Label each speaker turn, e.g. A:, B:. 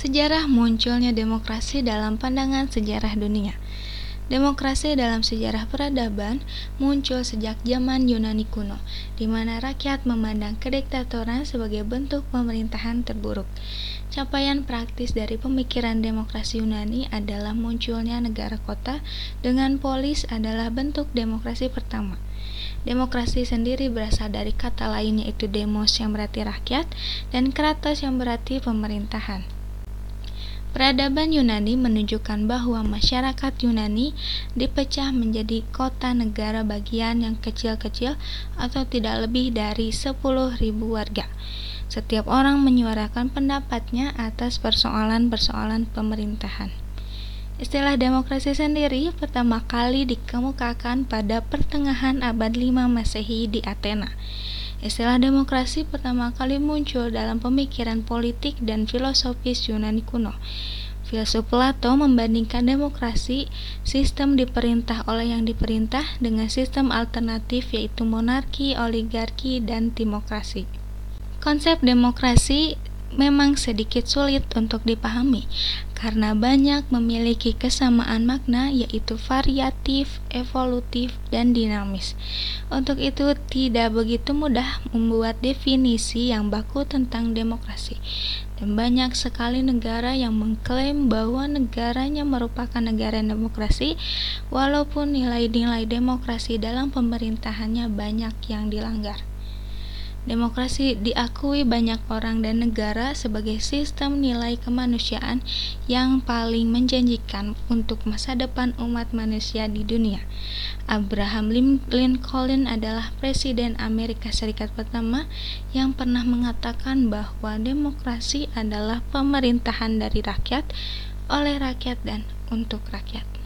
A: Sejarah munculnya demokrasi dalam pandangan sejarah dunia. Demokrasi dalam sejarah peradaban muncul sejak zaman Yunani kuno, di mana rakyat memandang kediktatoran sebagai bentuk pemerintahan terburuk. Capaian praktis dari pemikiran demokrasi Yunani adalah munculnya negara kota dengan polis adalah bentuk demokrasi pertama. Demokrasi sendiri berasal dari kata lain yaitu demos yang berarti rakyat dan kratos yang berarti pemerintahan. Peradaban Yunani menunjukkan bahwa masyarakat Yunani dipecah menjadi kota negara bagian yang kecil-kecil atau tidak lebih dari 10.000 warga. Setiap orang menyuarakan pendapatnya atas persoalan-persoalan pemerintahan. Istilah demokrasi sendiri pertama kali dikemukakan pada pertengahan abad 5 Masehi di Athena. Istilah demokrasi pertama kali muncul dalam pemikiran politik dan filosofis Yunani kuno. Filsuf Plato membandingkan demokrasi, sistem diperintah oleh yang diperintah, dengan sistem alternatif yaitu monarki, oligarki, dan demokrasi. Konsep demokrasi memang sedikit sulit untuk dipahami karena banyak memiliki kesamaan makna yaitu variatif, evolutif, dan dinamis. Untuk itu tidak begitu mudah membuat definisi yang baku tentang demokrasi. Dan banyak sekali negara yang mengklaim bahwa negaranya merupakan negara demokrasi walaupun nilai-nilai demokrasi dalam pemerintahannya banyak yang dilanggar. Demokrasi diakui banyak orang dan negara sebagai sistem nilai kemanusiaan yang paling menjanjikan untuk masa depan umat manusia di dunia. Abraham Lincoln adalah presiden Amerika Serikat pertama yang pernah mengatakan bahwa demokrasi adalah pemerintahan dari rakyat, oleh rakyat, dan untuk rakyat.